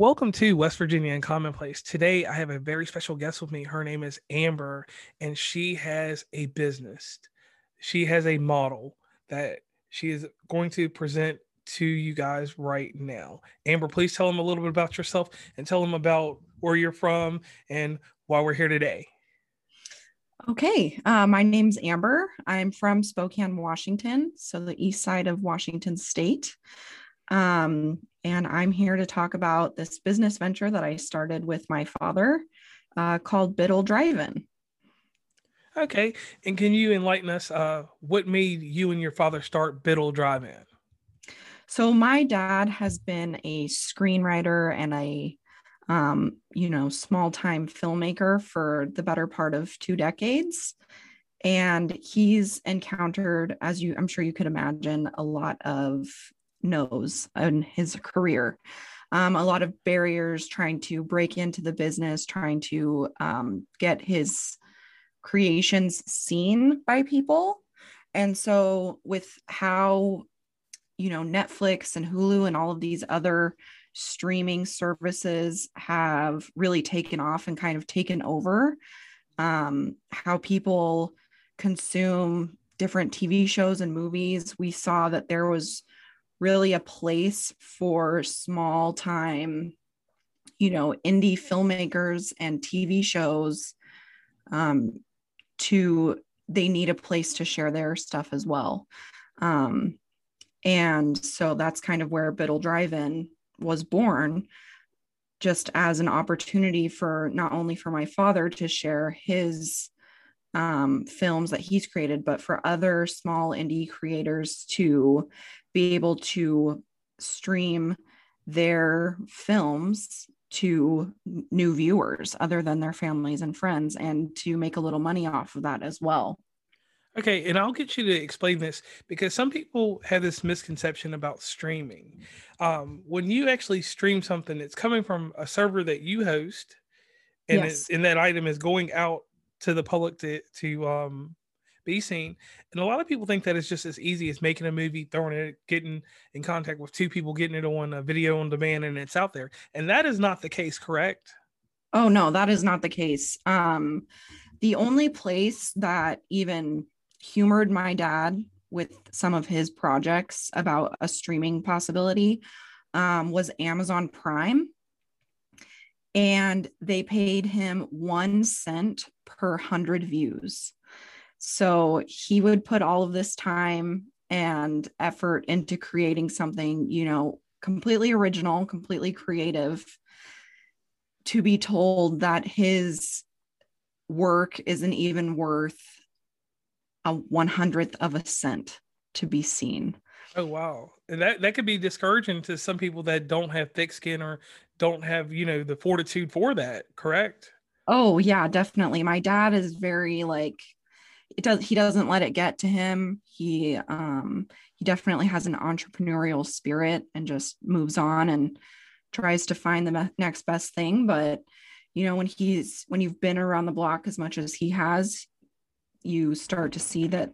Welcome to West Virginia and Commonplace. Today, I have a very special guest with me. Her name is Amber, and she has a business. She has a model that she is going to present to you guys right now. Amber, please tell them a little bit about yourself and tell them about where you're from and why we're here today. Okay, uh, my name's Amber. I'm from Spokane, Washington, so the east side of Washington State. Um, and I'm here to talk about this business venture that I started with my father uh, called Biddle Drive-In. Okay, and can you enlighten us? Uh, what made you and your father start Biddle Drive-In? So my dad has been a screenwriter and a um, you know, small time filmmaker for the better part of two decades. And he's encountered, as you, I'm sure you could imagine, a lot of knows in his career. Um, a lot of barriers trying to break into the business, trying to um, get his creations seen by people. And so, with how, you know, Netflix and Hulu and all of these other streaming services have really taken off and kind of taken over, um, how people consume different TV shows and movies, we saw that there was really a place for small time, you know, indie filmmakers and TV shows um, to, they need a place to share their stuff as well. Um, and so that's kind of where Biddle Drive In was born, just as an opportunity for not only for my father to share his um, films that he's created, but for other small indie creators to be able to stream their films to new viewers other than their families and friends and to make a little money off of that as well. Okay, and I'll get you to explain this because some people have this misconception about streaming. Um, when you actually stream something, it's coming from a server that you host, and yes. and that item is going out to the public to to um, be seen. And a lot of people think that it's just as easy as making a movie, throwing it, getting in contact with two people, getting it on a video on demand, and it's out there. And that is not the case, correct? Oh no, that is not the case. Um, the only place that even humored my dad with some of his projects about a streaming possibility um, was Amazon Prime. And they paid him one cent per hundred views. So he would put all of this time and effort into creating something, you know, completely original, completely creative, to be told that his work isn't even worth a one hundredth of a cent to be seen. Oh wow. And that, that could be discouraging to some people that don't have thick skin or don't have, you know, the fortitude for that, correct? Oh yeah, definitely. My dad is very like it does he doesn't let it get to him. He um he definitely has an entrepreneurial spirit and just moves on and tries to find the next best thing. But you know when he's when you've been around the block as much as he has you start to see that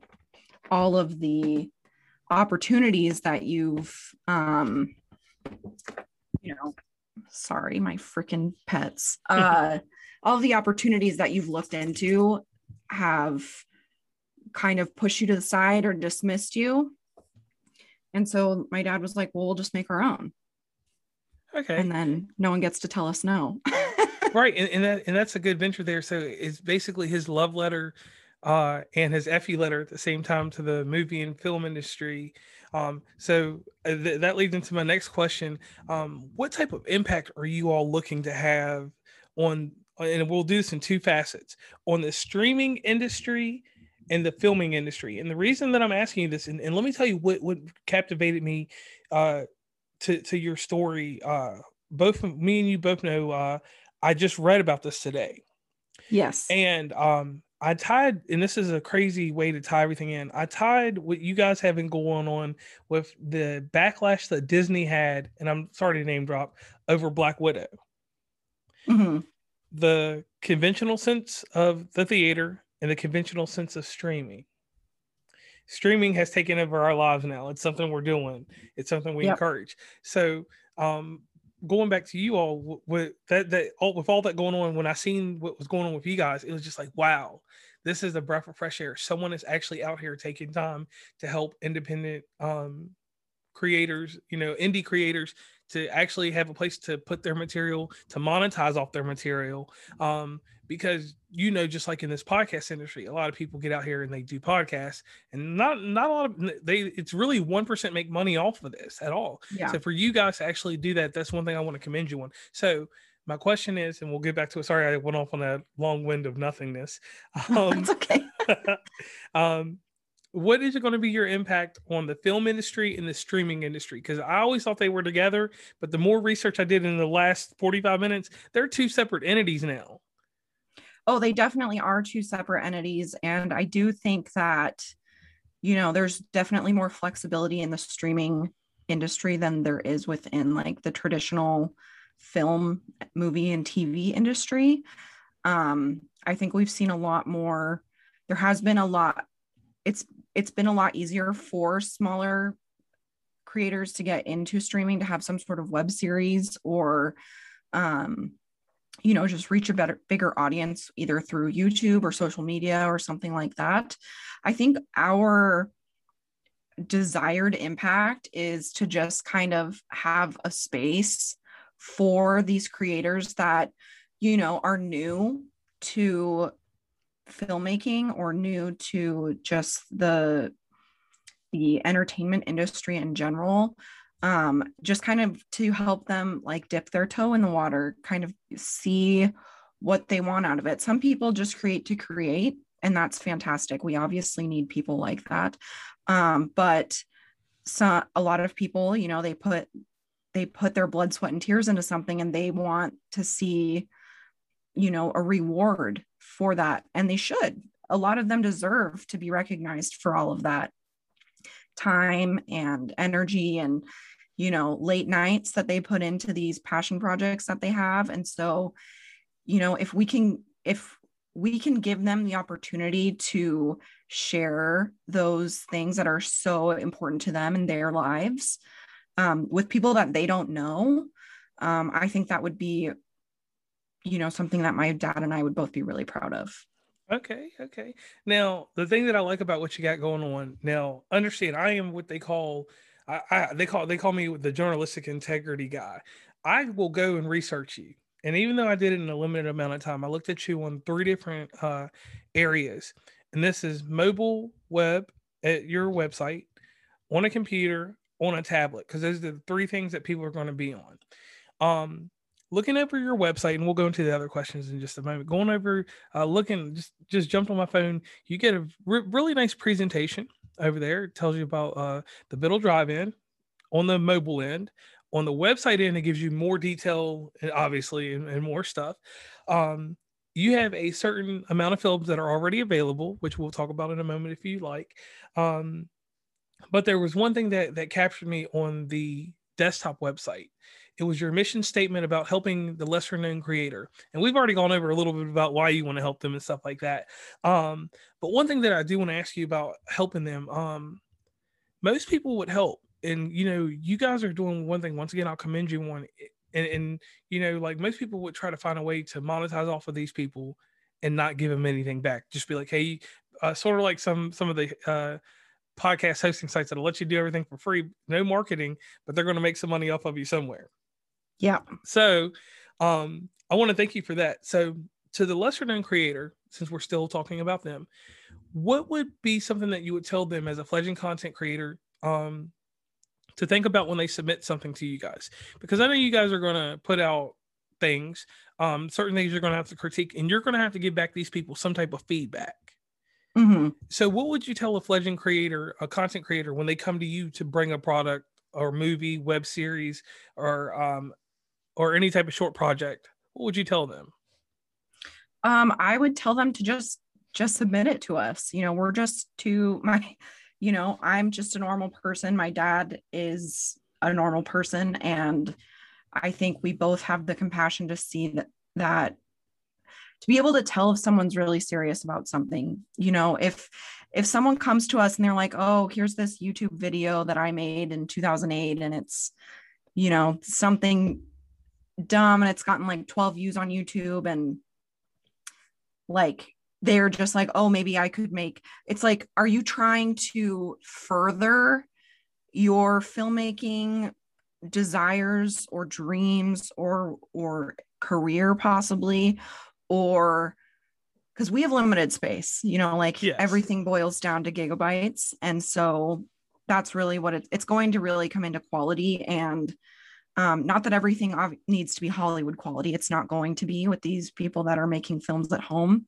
all of the opportunities that you've um you know sorry my freaking pets uh all the opportunities that you've looked into have kind of pushed you to the side or dismissed you. And so my dad was like, well, we'll just make our own. Okay. And then no one gets to tell us no. right. And, and, that, and that's a good venture there. So it's basically his love letter uh, and his Effie letter at the same time to the movie and film industry. Um, so uh, th- that leads into my next question. Um, what type of impact are you all looking to have on, and we'll do this in two facets on the streaming industry in the filming industry. And the reason that I'm asking you this, and, and let me tell you what what captivated me uh, to to your story. Uh, both me and you both know. Uh, I just read about this today. Yes. And um, I tied, and this is a crazy way to tie everything in. I tied what you guys have been going on with the backlash that Disney had, and I'm sorry to name drop over Black Widow. Mm-hmm. The conventional sense of the theater in the conventional sense of streaming. Streaming has taken over our lives now. It's something we're doing. It's something we yep. encourage. So, um, going back to you all with that that all with all that going on, when I seen what was going on with you guys, it was just like, wow, this is a breath of fresh air. Someone is actually out here taking time to help independent um, creators, you know, indie creators to actually have a place to put their material, to monetize off their material. Um, because you know, just like in this podcast industry, a lot of people get out here and they do podcasts, and not not a lot of they. It's really one percent make money off of this at all. Yeah. So for you guys to actually do that, that's one thing I want to commend you on. So my question is, and we'll get back to it. Sorry, I went off on a long wind of nothingness. Um, That's okay. um, what is it going to be your impact on the film industry and the streaming industry? Because I always thought they were together, but the more research I did in the last 45 minutes, they're two separate entities now. Oh, they definitely are two separate entities. And I do think that, you know, there's definitely more flexibility in the streaming industry than there is within like the traditional film, movie, and TV industry. Um, I think we've seen a lot more. There has been a lot. It's it's been a lot easier for smaller creators to get into streaming to have some sort of web series or um, you know just reach a better bigger audience either through youtube or social media or something like that. I think our desired impact is to just kind of have a space for these creators that you know are new to filmmaking or new to just the the entertainment industry in general um just kind of to help them like dip their toe in the water kind of see what they want out of it. Some people just create to create and that's fantastic. We obviously need people like that. Um but so a lot of people you know they put they put their blood sweat and tears into something and they want to see you know a reward for that. And they should. A lot of them deserve to be recognized for all of that time and energy and you know late nights that they put into these passion projects that they have. And so you know if we can if we can give them the opportunity to share those things that are so important to them in their lives um, with people that they don't know, um, I think that would be, you know, something that my dad and I would both be really proud of. Okay, okay. Now, the thing that I like about what you got going on now, understand, I am what they call, I, I they call they call me the journalistic integrity guy. I will go and research you, and even though I did it in a limited amount of time, I looked at you on three different uh, areas, and this is mobile web at your website, on a computer, on a tablet because those are the three things that people are going to be on. Um, looking over your website, and we'll go into the other questions in just a moment. Going over, uh, looking, just just jumped on my phone. You get a re- really nice presentation over there. It tells you about uh, the Biddle Drive-In on the mobile end. On the website end, it gives you more detail, obviously, and, and more stuff. Um, you have a certain amount of films that are already available, which we'll talk about in a moment if you like. Um, but there was one thing that that captured me on the desktop website. It was your mission statement about helping the lesser known creator. And we've already gone over a little bit about why you want to help them and stuff like that. Um, but one thing that I do want to ask you about helping them, um, most people would help. And you know, you guys are doing one thing. Once again, I'll commend you on and, and you know, like most people would try to find a way to monetize off of these people and not give them anything back. Just be like, hey, uh, sort of like some some of the uh, podcast hosting sites that'll let you do everything for free, no marketing, but they're going to make some money off of you somewhere. Yeah. So, um, I want to thank you for that. So, to the lesser known creator, since we're still talking about them, what would be something that you would tell them as a fledgling content creator um, to think about when they submit something to you guys? Because I know you guys are going to put out things, um, certain things you're going to have to critique, and you're going to have to give back these people some type of feedback. Mm-hmm. So, what would you tell a fledgling creator, a content creator, when they come to you to bring a product or movie, web series, or um, or any type of short project? What would you tell them? Um, I would tell them to just just submit it to us. You know, we're just to my, you know, I'm just a normal person. My dad is a normal person, and I think we both have the compassion to see that that to be able to tell if someone's really serious about something you know if if someone comes to us and they're like oh here's this youtube video that i made in 2008 and it's you know something dumb and it's gotten like 12 views on YouTube and like they're just like, oh, maybe I could make it's like, are you trying to further your filmmaking desires or dreams or or career possibly? Or because we have limited space you know like yes. everything boils down to gigabytes. And so that's really what it, it's going to really come into quality. And um, not that everything needs to be hollywood quality. It's not going to be with these people that are making films at home.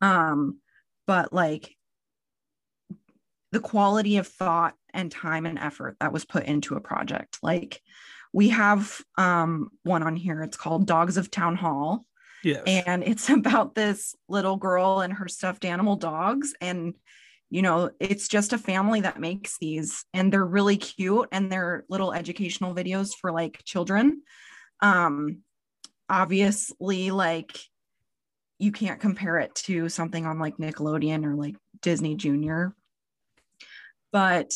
Um, but like the quality of thought and time and effort that was put into a project. Like we have um, one on here. It's called dogs of town hall. Yes. And it's about this little girl and her stuffed animal dogs. And, you know, it's just a family that makes these, and they're really cute and they're little educational videos for like children. Um, obviously, like, you can't compare it to something on like Nickelodeon or like Disney Junior. But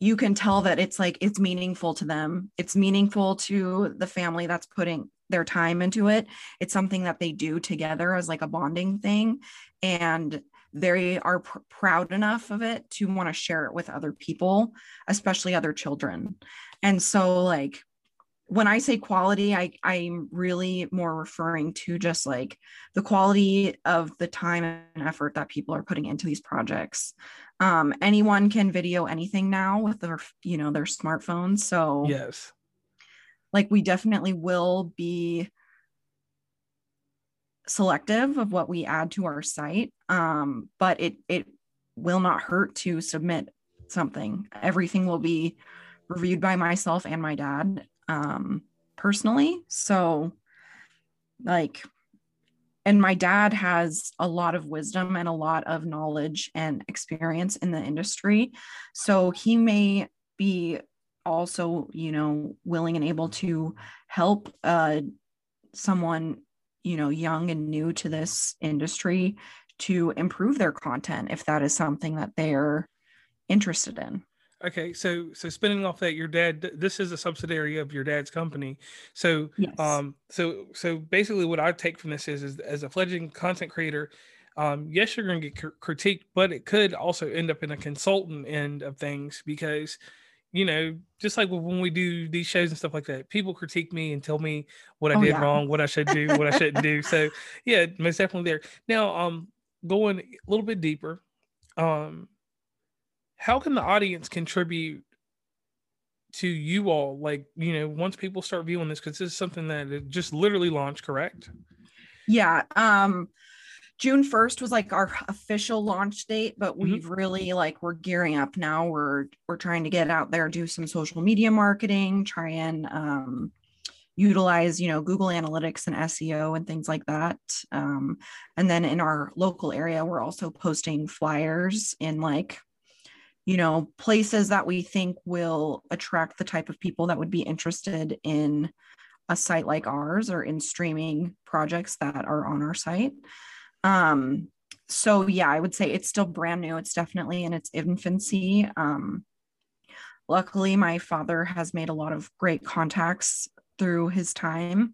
you can tell that it's like it's meaningful to them. It's meaningful to the family that's putting their time into it. It's something that they do together as like a bonding thing. And they are pr- proud enough of it to want to share it with other people, especially other children. And so, like, when I say quality, I, I'm really more referring to just like the quality of the time and effort that people are putting into these projects. Um, anyone can video anything now with their, you know, their smartphones. So yes, like we definitely will be selective of what we add to our site um, but it it will not hurt to submit something. Everything will be reviewed by myself and my dad um, personally. So like and my dad has a lot of wisdom and a lot of knowledge and experience in the industry. So he may be also you know willing and able to help uh, someone you know young and new to this industry to improve their content if that is something that they're interested in okay so so spinning off that your dad this is a subsidiary of your dad's company so yes. um so so basically what i take from this is, is as a fledgling content creator um, yes, you're going to get critiqued, but it could also end up in a consultant end of things because you know, just like when we do these shows and stuff like that, people critique me and tell me what I oh, did yeah. wrong, what I should do, what I shouldn't do. So yeah, most definitely there. Now, um, going a little bit deeper, um, how can the audience contribute to you all? Like, you know, once people start viewing this, because this is something that it just literally launched, correct? Yeah. Um, June 1st was like our official launch date, but mm-hmm. we've really like we're gearing up now. We're we're trying to get out there, do some social media marketing, try and um, utilize you know Google Analytics and SEO and things like that. Um, and then in our local area, we're also posting flyers in like you know places that we think will attract the type of people that would be interested in a site like ours or in streaming projects that are on our site. Um, so yeah, I would say it's still brand new. It's definitely in its infancy. Um, luckily, my father has made a lot of great contacts through his time.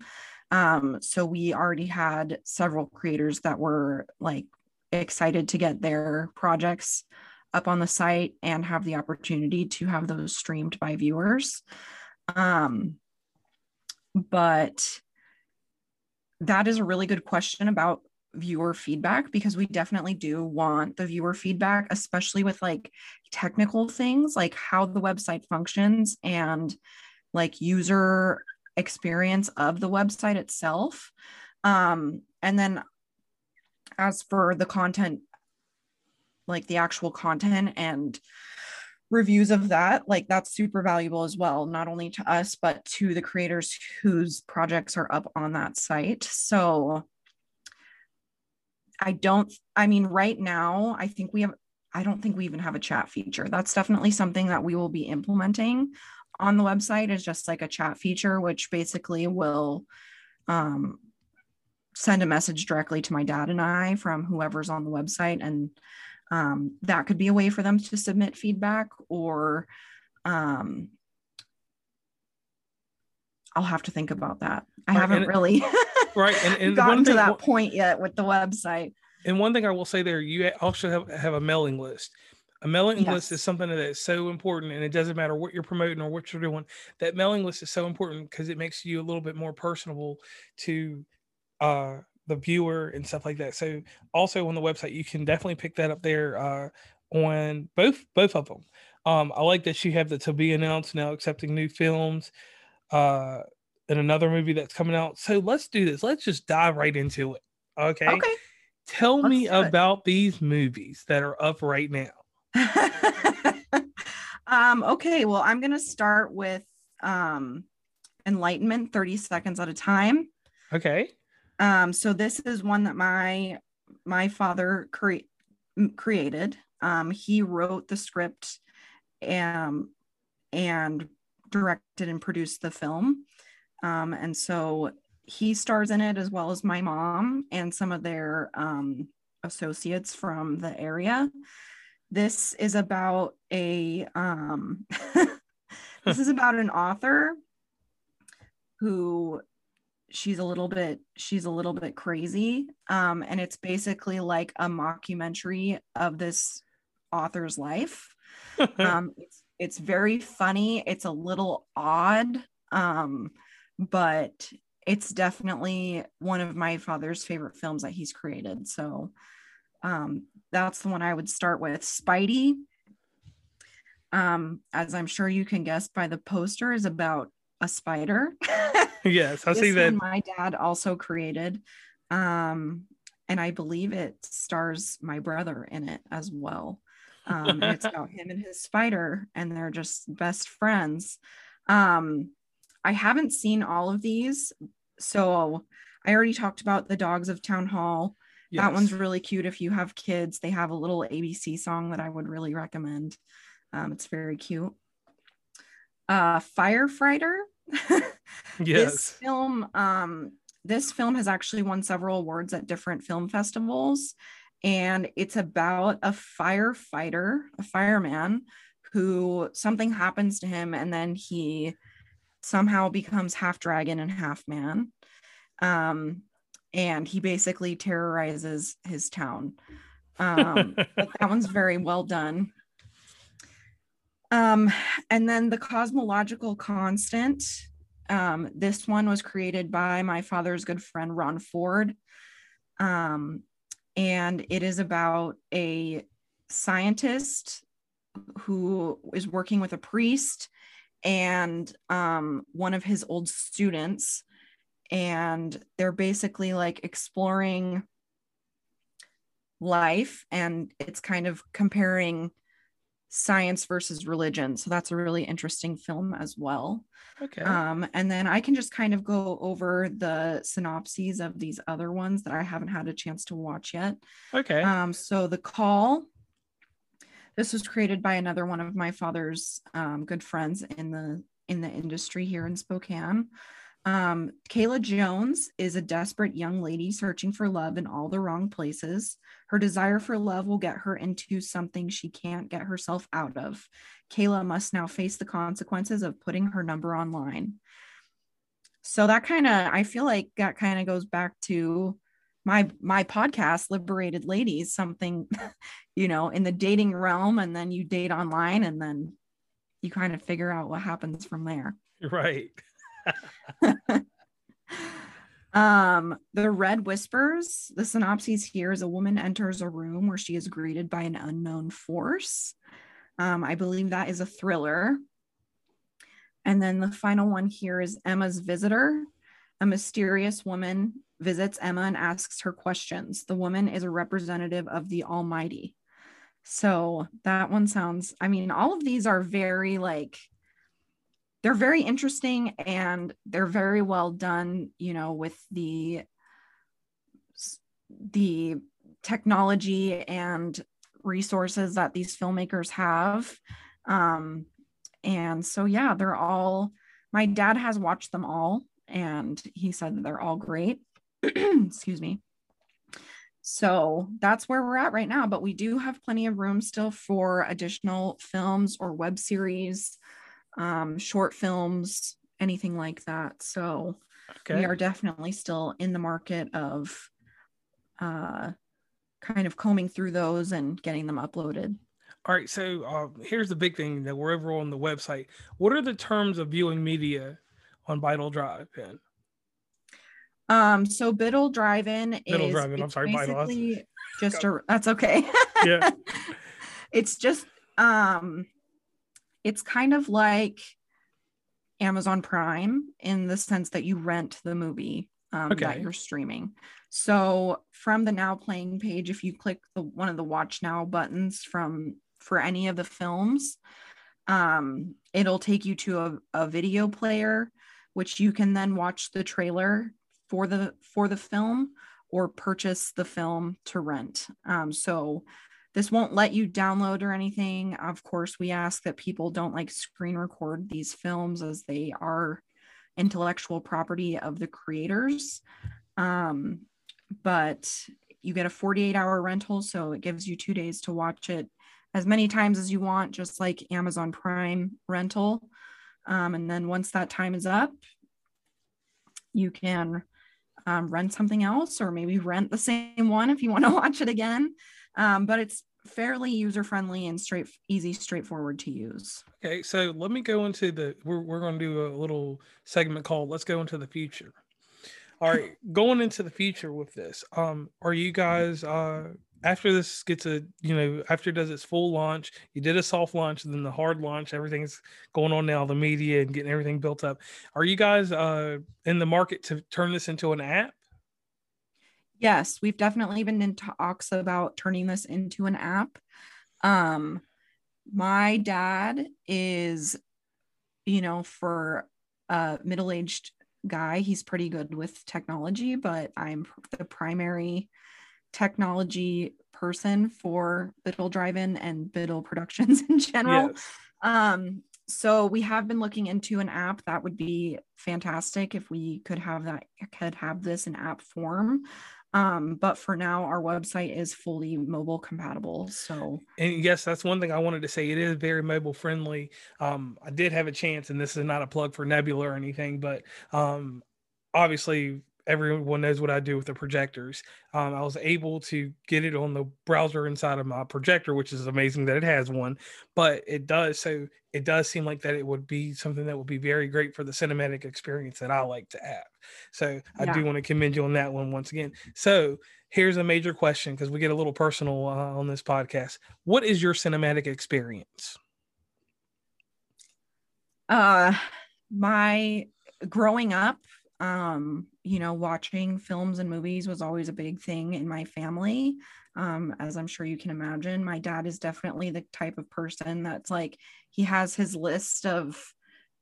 Um, so we already had several creators that were like excited to get their projects up on the site and have the opportunity to have those streamed by viewers. Um, but that is a really good question about viewer feedback because we definitely do want the viewer feedback, especially with like technical things like how the website functions and like user experience of the website itself. Um, and then as for the content, like the actual content and reviews of that, like that's super valuable as well, not only to us, but to the creators whose projects are up on that site. So I don't, I mean, right now, I think we have, I don't think we even have a chat feature. That's definitely something that we will be implementing on the website is just like a chat feature, which basically will um, send a message directly to my dad and I from whoever's on the website. And um, that could be a way for them to submit feedback or um, I'll have to think about that. I haven't really right and, and gotten to thing, that point yet with the website. and one thing i will say there you also have, have a mailing list. A mailing list is something that is so important and it doesn't matter what you're promoting or what you're doing that mailing list is so important because it makes you a little bit more personable to uh the viewer and stuff like that. So also on the website you can definitely pick that up there uh on both both of them um i like that you have the to be announced now accepting new films uh and another movie that's coming out so let's do this let's just dive right into it okay, Okay. tell let's me it. about these movies that are up right now um, okay, well, I'm gonna start with um enlightenment 30 seconds at a time. okay Um, so this is one that my my father cre- created. Um, he wrote the script and, and directed and produced the film. Um, and so he stars in it as well as my mom and some of their um, associates from the area. This is about a um, this is about an author who she's a little bit she's a little bit crazy. Um and it's basically like a mockumentary of this author's life. Um it's it's very funny. It's a little odd. Um but it's definitely one of my father's favorite films that he's created. So um that's the one i would start with. Spidey um as i'm sure you can guess by the poster is about a spider. Yes i see that. my dad also created um and i believe it stars my brother in it as well. Um it's about him and his spider and they're just best friends. Um i haven't seen all of these. So i already talked about the dogs of town hall. That one's really cute if you have kids. They have a little abc song that i would really recommend. Um, it's very cute. Uh firefighter this yes. film um this film has actually won several awards at different film festivals and it's about a firefighter a fireman who something happens to him and then he somehow becomes half dragon and half man. Um and he basically terrorizes his town. Um but that one's very well done. Um and then the cosmological constant um this one was created by my father's good friend ron ford. Um and it is about a scientist who is working with a priest and um one of his old students and they're basically like exploring life and it's kind of comparing science versus religion. So that's a really interesting film as well. Okay. Um, and then i can just kind of go over the synopses of these other ones that i haven't had a chance to watch yet. Okay. Um, so the call this was created by another one of my father's um, good friends in the in the industry here in spokane um, Kayla Jones is a desperate young lady searching for love in all the wrong places. Her desire for love will get her into something she can't get herself out of. Kayla must now face the consequences of putting her number online. So that kind of, I feel like that kind of goes back to my my podcast, Liberated Ladies, something, you know, in the dating realm, and then you date online, and then you kind of figure out what happens from there. right um, the Red Whispers, the synopsis here is a woman enters a room where she is greeted by an unknown force. Um, I believe that is a thriller. And then the final one here is Emma's Visitor. A mysterious woman visits Emma and asks her questions. The woman is a representative of the Almighty. So that one sounds, I mean, all of these are very like, they're very interesting and they're very well done, you know, with the the technology and resources that these filmmakers have. Um, and so, yeah, they're all, my dad has watched them all and he said they're all great. Excuse me. So that's where we're at right now, but we do have plenty of room still for additional films or web series, um, short films, anything like that. So Okay. we are definitely still in the market of uh, kind of combing through those and getting them uploaded. All right. So uh, here's the big thing that we're over on the website. What are the terms of viewing media on Vital Drive? Then Um, so Biddle Drive-In Biddle is Drive-In, I'm sorry, Vital. I was- basically just a that's okay. Yeah. it's just um it's kind of like Amazon Prime in the sense that you rent the movie um, Okay. that you're streaming. So from the now playing page, if you click the one of the watch now buttons from for any of the films, um, it'll take you to a, a video player, which you can then watch the trailer for the for the film or purchase the film to rent. Um, so this won't let you download or anything. Of course, we ask that people don't like screen record these films as they are intellectual property of the creators. Um, but you get a 48 hour rental, so it gives you two days to watch it as many times as you want, just like Amazon Prime rental. Um, and then once that time is up, you can um, rent something else or maybe rent the same one if you want to watch it again. Um, but it's fairly user friendly and straight, easy, straightforward to use. Okay, so let me go into the. We're we're going to do a little segment called "Let's Go into the Future." All right, going into the future with this, um, are you guys uh after this gets a you know after it does its full launch, you did a soft launch, then the hard launch, everything's going on now, the media and getting everything built up. Are you guys uh in the market to turn this into an app? Yes, we've definitely been in talks about turning this into an app. Um, my dad is, you know, for a middle aged guy, he's pretty good with technology, but I'm the primary technology person for Biddle Drive In and Biddle Productions in general. Yes. Um, so we have been looking into an app that would be fantastic if we could have that could have this in app form. Um, but for now, our website is fully mobile compatible. So And yes, that's one thing I wanted to say. It is very mobile friendly. Um, I did have a chance, and this is not a plug for Nebula or anything, but um, obviously everyone knows what I do with the projectors. Um, I was able to get it on the browser inside of my projector, which is amazing that it has one. But it does so it does seem like that it would be something that would be very great for the cinematic experience that I like to have. So I do want to commend you on that one once again. So here's a major question because we get a little personal uh, on this podcast. What is your cinematic experience? uh my growing up um you know watching films and movies was always a big thing in my family um as i'm sure you can imagine. My dad is definitely the type of person that's like he has his list of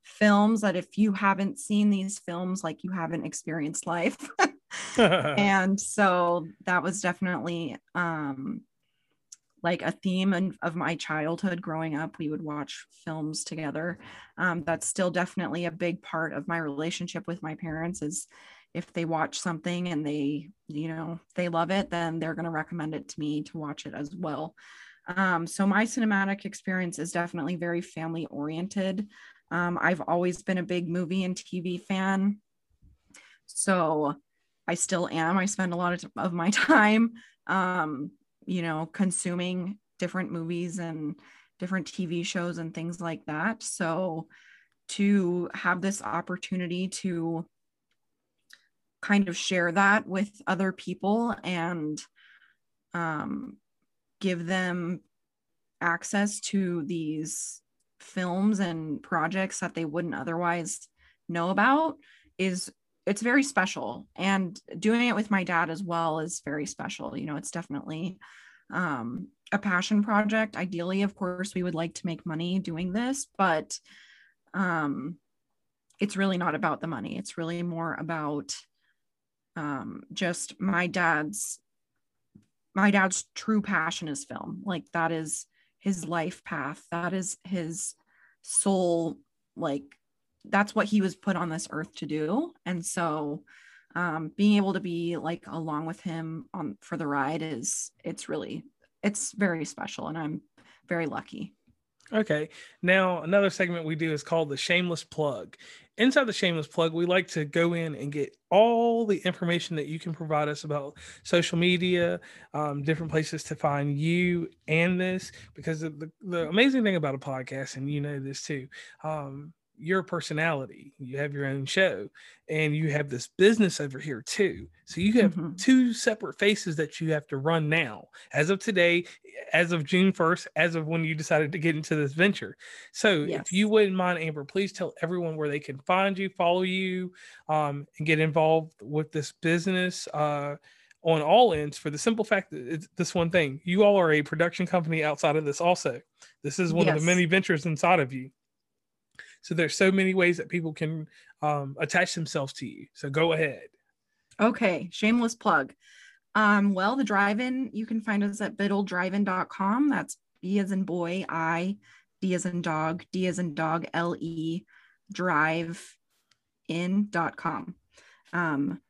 films that if you haven't seen these films like you haven't experienced life. And so that was definitely um like a theme of my childhood growing up we would watch films together. Um, that's still definitely a big part of my relationship with my parents is if they watch something and they you know they love it then they're going to recommend it to me to watch it as well. Um, so my cinematic experience is definitely very family oriented. Um, i've always been a big movie and tv fan. So i still am. I spend a lot of, of my time um, you know consuming different movies and different tv shows and things like that. So to have this opportunity to kind of share that with other people and um, give them access to these films and projects that they wouldn't otherwise know about is it's very special and doing it with my dad as well is very special you know it's definitely um, a passion project. Ideally of course we would like to make money doing this but um, it's really not about the money. It's really more about um, just my dad's my dad's true passion is film. Like that is his life path. That is his soul like that's what he was put on this earth to do and so um, being able to be like along with him on for the ride is it's really it's very special and i'm very lucky Okay. Now, another segment we do is called the shameless plug. Inside the shameless plug, we like to go in and get all the information that you can provide us about social media, um, different places to find you and this. Because the, the amazing thing about a podcast, and you know this too, um, your personality. You have your own show and you have this business over here too. So you have mm-hmm. two separate faces that you have to run now, as of today, as of June 1st, as of when you decided to get into this venture. So yes. if you wouldn't mind, Amber, please tell everyone where they can find you, follow you, um, and get involved with this business. Uh, on all ends for the simple fact that it's this one thing you all are a production company outside of this also this is one yes. of the many ventures inside of you so there's so many ways that people can um, attach themselves to you. So go ahead. Okay, shameless plug. Um, well, the drive-in, you can find us at biddledrivein.com. That's B as in boy, I, D as in dog, D as in dog, L E, drive in.com. Um,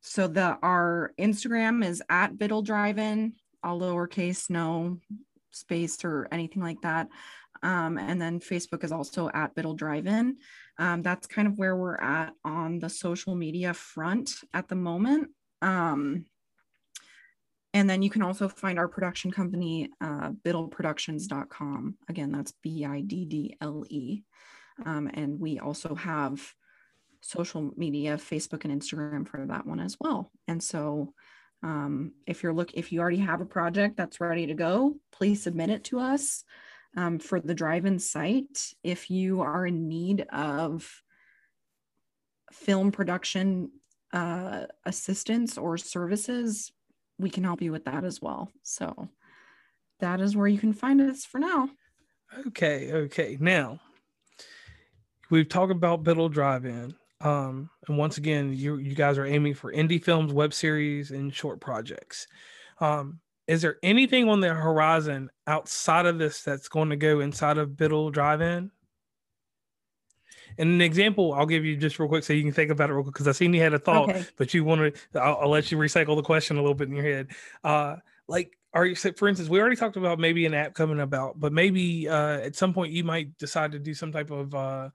so the our Instagram is at Biddle Drive-In, all lowercase, no space or anything like that. Um, and then Facebook is also at Biddle Drive In. Um, that's kind of where we're at on the social media front at the moment. Um, and then you can also find our production company, uh, biddleproductions.com. Again, that's B I D D L E. Um, and we also have social media, Facebook and Instagram for that one as well. And so um, if you're look if you already have a project that's ready to go, please submit it to us um, for the drive-in site if you are in need of film production uh, assistance or services we can help you with that as well. So that is where you can find us for now. Okay okay. Now we've talked about biddle drive-in. Um, and once again you you guys are aiming for indie films web series and short projects. Um, is there anything on the horizon outside of this that's going to go inside of Biddle Drive-In? And an example I'll give you just real quick so you can think about it real quick because I seen you had a thought, okay. but you want to. I'll, I'll, let you recycle the question a little bit in your head. Uh, like, are you for instance? We already talked about maybe an app coming about, but maybe uh, at some point you might decide to do some type of uh,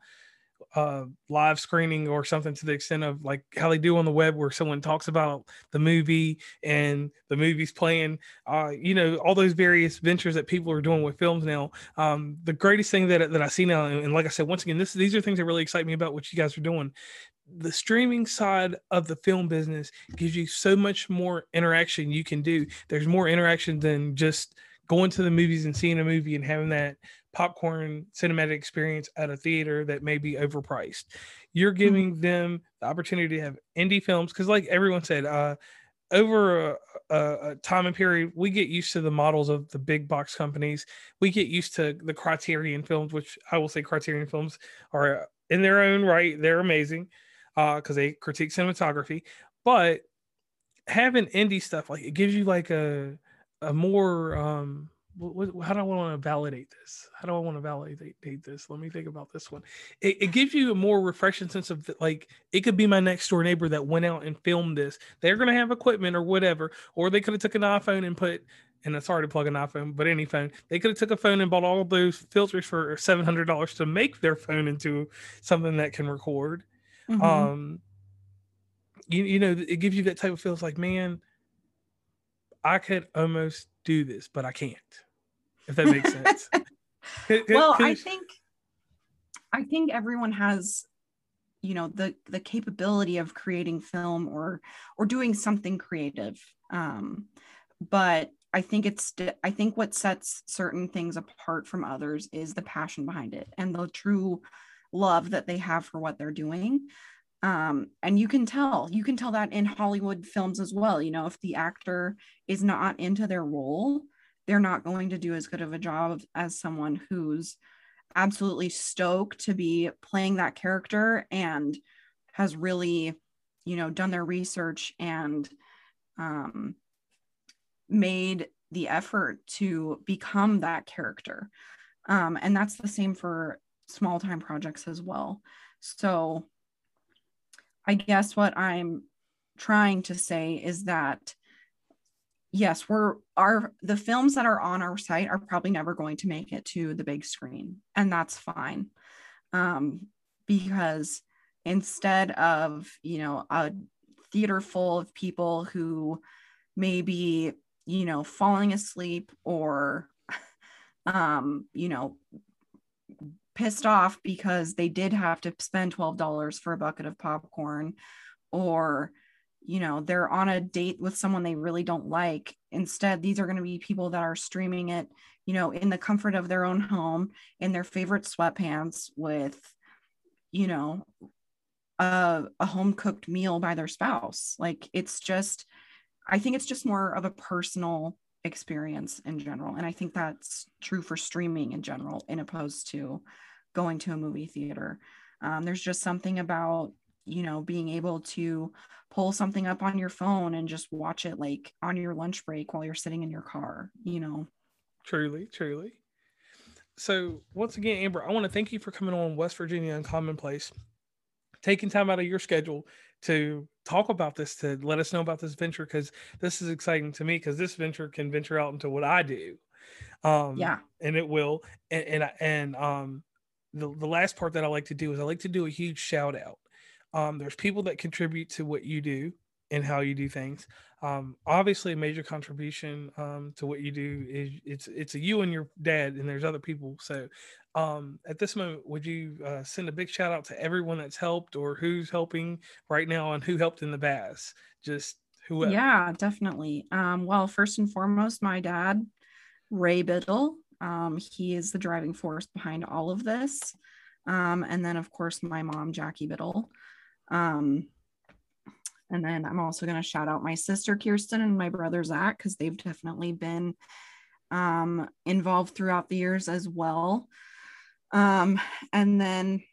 uh, live screening or something to the extent of like how they do on the web where someone talks about the movie and the movie's playing uh, you know all those various ventures that people are doing with films now. Um, the greatest thing that, that i see now and like i said once again this these are things that really excite me about what you guys are doing. The streaming side of the film business gives you so much more interaction you can do. There's more interaction than just going to the movies and seeing a movie and having that popcorn cinematic experience at a theater that may be overpriced. You're mm-hmm. giving mm-hmm. them the opportunity to have indie films because, like everyone said, uh, over a, a, a, time and period, we get used to the models of the big box companies. We get used to the Criterion films, which I will say Criterion films are in their own right. They're amazing because uh, they critique cinematography. But having indie stuff, like it gives you like a a more um what, how do I want to validate this? How do I want to validate this? Let me think about this one. It, it gives you a more refreshing sense of like it could be my next door neighbor that went out and filmed this. They're gonna have equipment or whatever, or they could have took an iPhone and put. And it's hard to plug an iPhone, but any phone. They could have took a phone and bought all those filters for seven hundred dollars to make their phone into something that can record. Mm-hmm. Um, you you know, it gives you that type of feels like, man, I could almost do this, but I can't. If that makes sense. well, I think I think everyone has you know the the capability of creating film or or doing something creative um but i think it's i think what sets certain things apart from others is the passion behind it and the true love that they have for what they're doing um, and you can tell you can tell that in hollywood films as well you know if the actor is not into their role they're not going to do as good of a job as someone who's absolutely stoked to be playing that character and has really you know done their research and um, made the effort to become that character. Um, and that's the same for small time projects as well. So I guess what I'm trying to say is that yes, we're our the films that are on our site are probably never going to make it to the big screen, and that's fine. Um, because instead of, you know, a theater full of people who may be, you know, falling asleep or um, you know, pissed off because they did have to spend $12 for a bucket of popcorn or you know they're on a date with someone they really don't like. Instead these are going to be people that are streaming it you know in the comfort of their own home in their favorite sweatpants with you know a, a home cooked meal by their spouse. Like it's just i think it's just more of a personal experience in general. And i think that's true for streaming in general in opposed to going to a movie theater. Um, there's just something about you know being able to pull something up on your phone and just watch it like on your lunch break while you're sitting in your car you know? Truly truly. So once again amber i want to thank you for coming on west virginia uncommonplace taking time out of your schedule to talk about this to let us know about this venture because this is exciting to me because this venture can venture out into what i do. Um yeah. and it will and and, and um the, the last part that i like to do is i like to do a huge shout out um, there's people that contribute to what you do and how you do things. Um, obviously, a major contribution um, to what you do is it's it's a you and your dad, and there's other people. So, um, at this moment, would you uh, send a big shout out to everyone that's helped or who's helping right now and who helped in the past? Just whoever. Yeah, definitely. Um, well, first and foremost, my dad, Ray Biddle. Um, he is the driving force behind all of this. Um, and then, of course, my mom, Jackie Biddle. Um, and then I'm also going to shout out my sister Kirsten and my brother Zach because they've definitely been um, involved throughout the years as well. Um, and then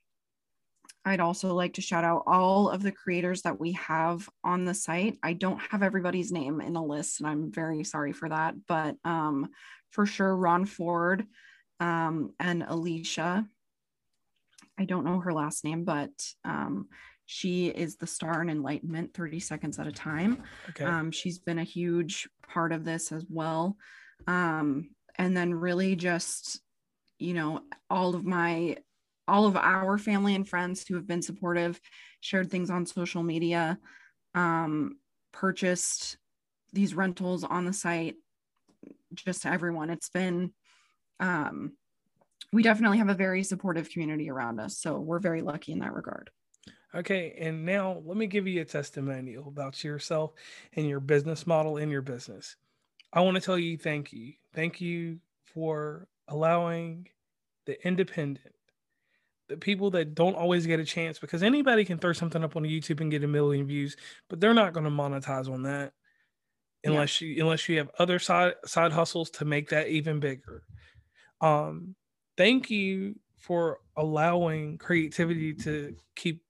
I'd also like to shout out all of the creators that we have on the site. I don't have everybody's name in a list, and I'm very sorry for that. But um, for sure, Ron Ford um, and Alicia. I don't know her last name, but um, she is the star in Enlightenment 30 Seconds at a Time. Okay. Um, she's been a huge part of this as well. Um, and then really just, you know, all of my, all of our family and friends who have been supportive, shared things on social media, um, purchased these rentals on the site, just to everyone. It's been, um, we definitely have a very supportive community around us. So we're very lucky in that regard. Okay, and now let me give you a testimonial about yourself and your business model in your business. I want to tell you thank you. Thank you for allowing the independent, the people that don't always get a chance, because anybody can throw something up on YouTube and get a million views, but they're not going to monetize on that unless yeah. you unless you have other side side hustles to make that even bigger. Um, thank you for allowing creativity to keep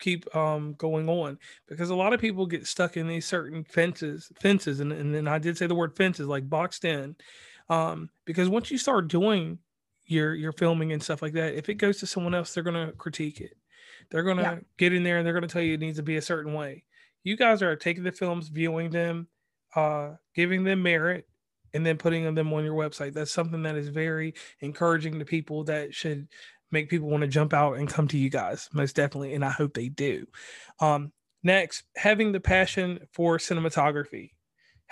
keep um, going on because a lot of people get stuck in these certain fences fences and, and then i did say the word fences like boxed in um, because once you start doing your your filming and stuff like that if it goes to someone else they're going to critique it. They're going to yeah. get in there and they're going to tell you it needs to be a certain way. You guys are taking the films viewing them uh, giving them merit and then putting them on your website. That's something that is very encouraging to people that should make people want to jump out and come to you guys most definitely and i hope they do. Um, next having the passion for cinematography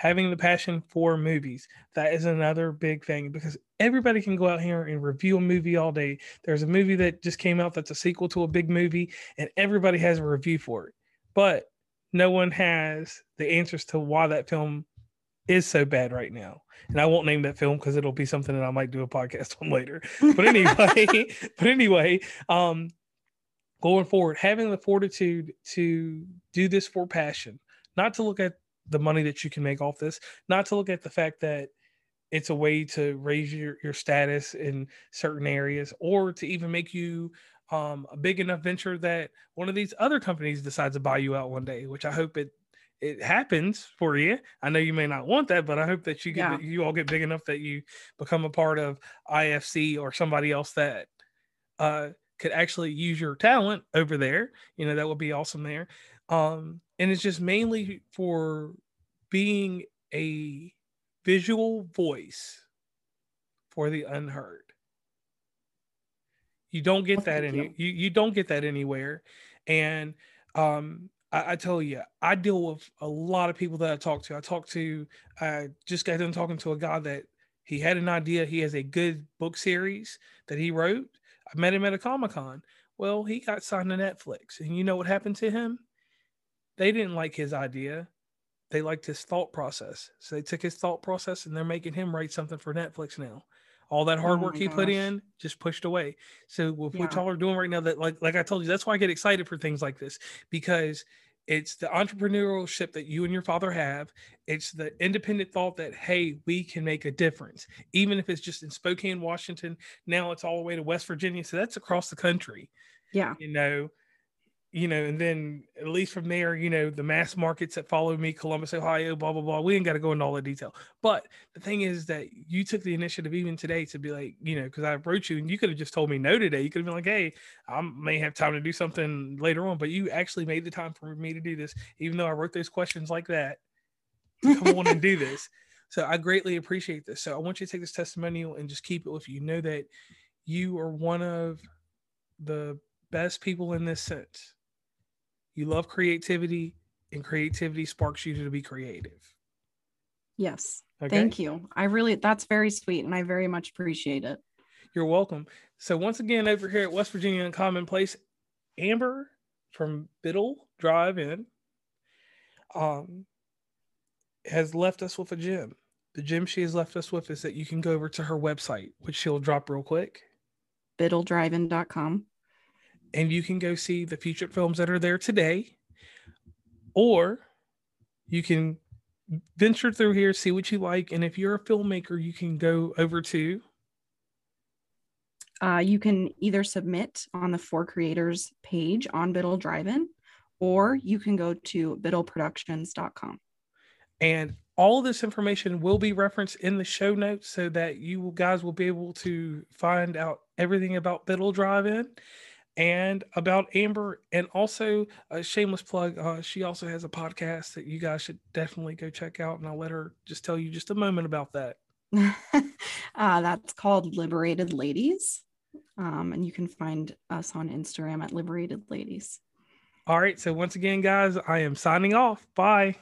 having the passion for movies that is another big thing because everybody can go out here and review a movie all day there's a movie that just came out that's a sequel to a big movie and everybody has a review for it but no one has the answers to why that film is so bad right now. And I won't name that film because it'll be something that I might do a podcast on later. But anyway, but anyway, um, going forward, having the fortitude to do this for passion, not to look at the money that you can make off this, not to look at the fact that it's a way to raise your, your status in certain areas or to even make you um, a big enough venture that one of these other companies decides to buy you out one day, which I hope it it happens for you. I know you may not want that, but I hope that you get yeah. you all get big enough that you become a part of IFC or somebody else that uh, could actually use your talent over there. You know that would be awesome there. Um, and it's just mainly for being a visual voice for the unheard. You don't get that any you. you don't get that anywhere. And um I, I, tell you, I deal with a lot of people that I talk to. I talk to I just got done talking to a guy that he had an idea. He has a good book series that he wrote. I met him at a Comic Con. Well, he got signed to Netflix. And you know what happened to him? They didn't like his idea. They liked his thought process. So they took his thought process and they're making him write something for Netflix now. All that hard oh work he gosh. put in just pushed away. So what yeah. y'all are doing right now, that like like I told you, that's why I get excited for things like this because it's the entrepreneurship that you and your father have. It's the independent thought that, hey, we can make a difference. Even if it's just in Spokane, Washington, now it's all the way to West Virginia. So that's across the country. Yeah. You know, you know, and then at least from there, you know, the mass markets that follow me, Columbus, Ohio, blah, blah, blah. We ain't got to go into all the detail. But the thing is that you took the initiative even today to be like, you know, because I approached you and you could have just told me no today. You could have been like, hey, I may have time to do something later on. But you actually made the time for me to do this, even though I wrote those questions like that. come on and do this. So I greatly appreciate this. So I want you to take this testimonial and just keep it with you. Know that you are one of the best people in this sense you love creativity, and creativity sparks you to be creative. Yes. Okay? Thank you. I really, that's very sweet, and I very much appreciate it. You're welcome. So, once again, over here at West Virginia Uncommon Place, Amber from Biddle Drive In um, has left us with a gem. The gem she has left us with is that you can go over to her website, which she'll drop real quick. BiddleDriveIn.com and you can go see the featured films that are there today, or you can venture through here, see what you like, and if you're a filmmaker, you can go over to. Uh, you can either submit on the For Creators page on Biddle Drive-In, or you can go to biddleproductions.com. And all this information will be referenced in the show notes so that you guys will be able to find out everything about Biddle Drive-In and about Amber, and also a shameless plug. Uh, she also has a podcast that you guys should definitely go check out, and I'll let her just tell you just a moment about that. uh, that's called Liberated Ladies, um, and you can find us on Instagram at Liberated Ladies. All right. So once again, guys, I am signing off. Bye.